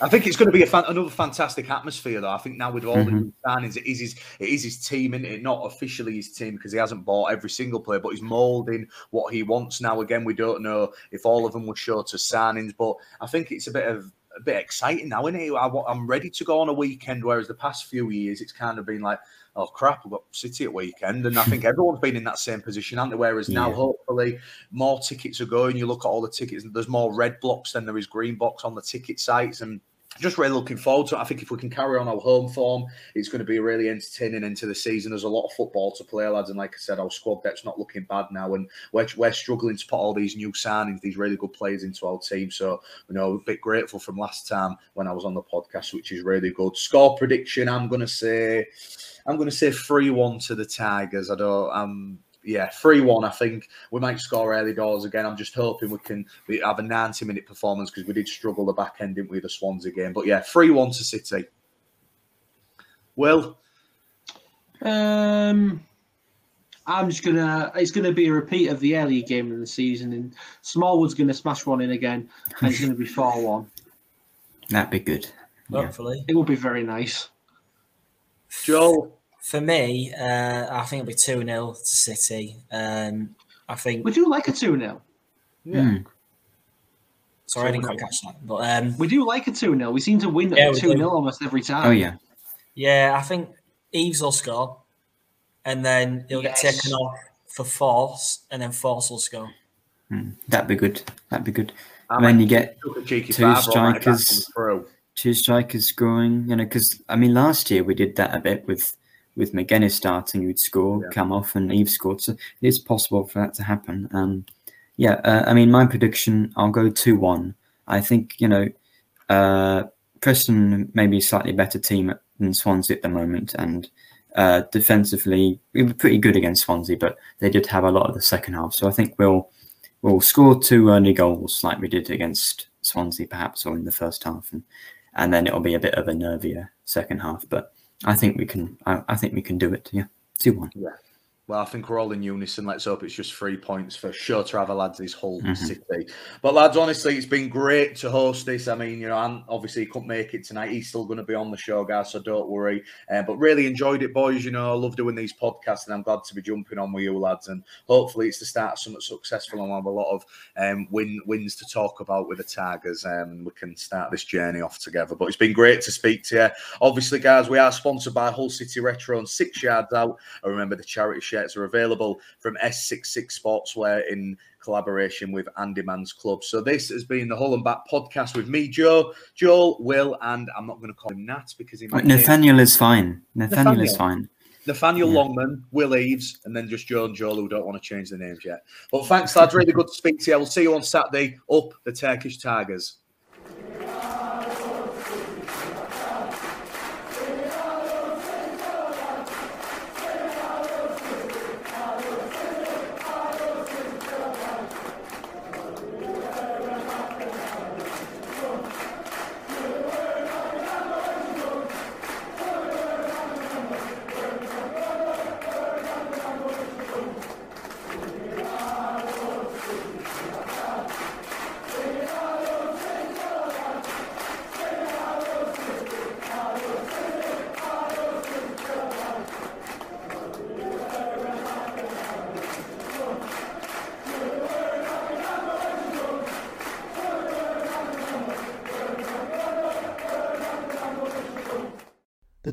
I think it's going to be a fan- another fantastic atmosphere, though. I think now with all the mm-hmm. new signings, it is his it is his team, is it? Not officially his team because he hasn't bought every single player, but he's moulding what he wants now. Again, we don't know if all of them were short of signings, but I think it's a bit of a bit exciting now, isn't it? I, I'm ready to go on a weekend, whereas the past few years it's kind of been like, oh crap, we've got City at weekend, and I think <laughs> everyone's been in that same position, haven't they? Whereas now, hopefully, more tickets are going. You look at all the tickets, and there's more red blocks than there is green box on the ticket sites, and just really looking forward to it. I think if we can carry on our home form, it's going to be really entertaining into the season. There's a lot of football to play, lads, and like I said, our squad depth's not looking bad now, and we're, we're struggling to put all these new signings, these really good players into our team. So you know, a bit grateful from last time when I was on the podcast, which is really good. Score prediction, I'm going to say, I'm going to say three one to the Tigers. I don't. Um, yeah, three one. I think we might score early goals again. I'm just hoping we can we have a 90 minute performance because we did struggle the back end, didn't we, the Swansea game? But yeah, three one to City. Will, Um, I'm just gonna. It's gonna be a repeat of the earlier game of the season, and Smallwood's gonna smash one in again, and it's gonna be four one. That'd be good. Yeah. Hopefully. It will be very nice. Joel, For me, uh, I think it'll be 2 0 to City. Um, I think. We do like a two 0 Mm. Sorry, I didn't quite catch that. But um, We do like a two 0 We seem to win Yeah, a two 0 almost every time. Oh yeah. yeah, I think Eaves will score. And then he'll get taken off for Forss, and then Forss will score. Mm. That'd be good. That'd be good. I And then you get took a cheeky two fiver on that if that strikers. comes two strikers scoring. You know, because I mean, last year we did that a bit with with Magennis starting, you'd score, Yeah. come off, and Eve scored. So it is possible for that to happen. Um, yeah, uh, I mean, my prediction, I'll go two one. I think you know, uh, Preston may be a slightly better team than Swansea at the moment, and uh, defensively we were pretty good against Swansea, but they did have a lot of the second half. So I think we'll we'll score two early goals like we did against Swansea, perhaps, or in the first half, and and then it'll be a bit of a nervier second half. But I think we can. I, I think we can do it. Yeah, two one. Well, I think we're all in unison. Let's hope it's just three points for sure to have a lads is Hull Mhm. City. But lads, honestly, it's been great to host this. I mean, you know, and obviously he couldn't make it tonight. He's still going to be on the show, guys, so don't worry. Uh, but really enjoyed it, boys. You know, I love doing these podcasts, and I'm glad to be jumping on with you lads. And hopefully, it's the start of something successful, and we'll have a lot of um, win wins to talk about with the Tigers. Um, we can start this journey off together. But it's been great to speak to you. Obviously, guys, we are sponsored by Hull City Retro and Six Yards Out. I remember, the charity shirts are available from S66 Sportswear in collaboration with Andy's Man Club. So this has been the Hull and Back podcast with me, Joe, Joel, Will, and I'm not going to call him Nat because he might Nathaniel is fine. Nathaniel, is fine. Nathaniel Yeah. Longman, Will Eves, and then just Joe and Joel who don't want to change the names yet. But thanks, lads. Really good to speak to you. We'll see you on Saturday. Up the Turkish Tigers.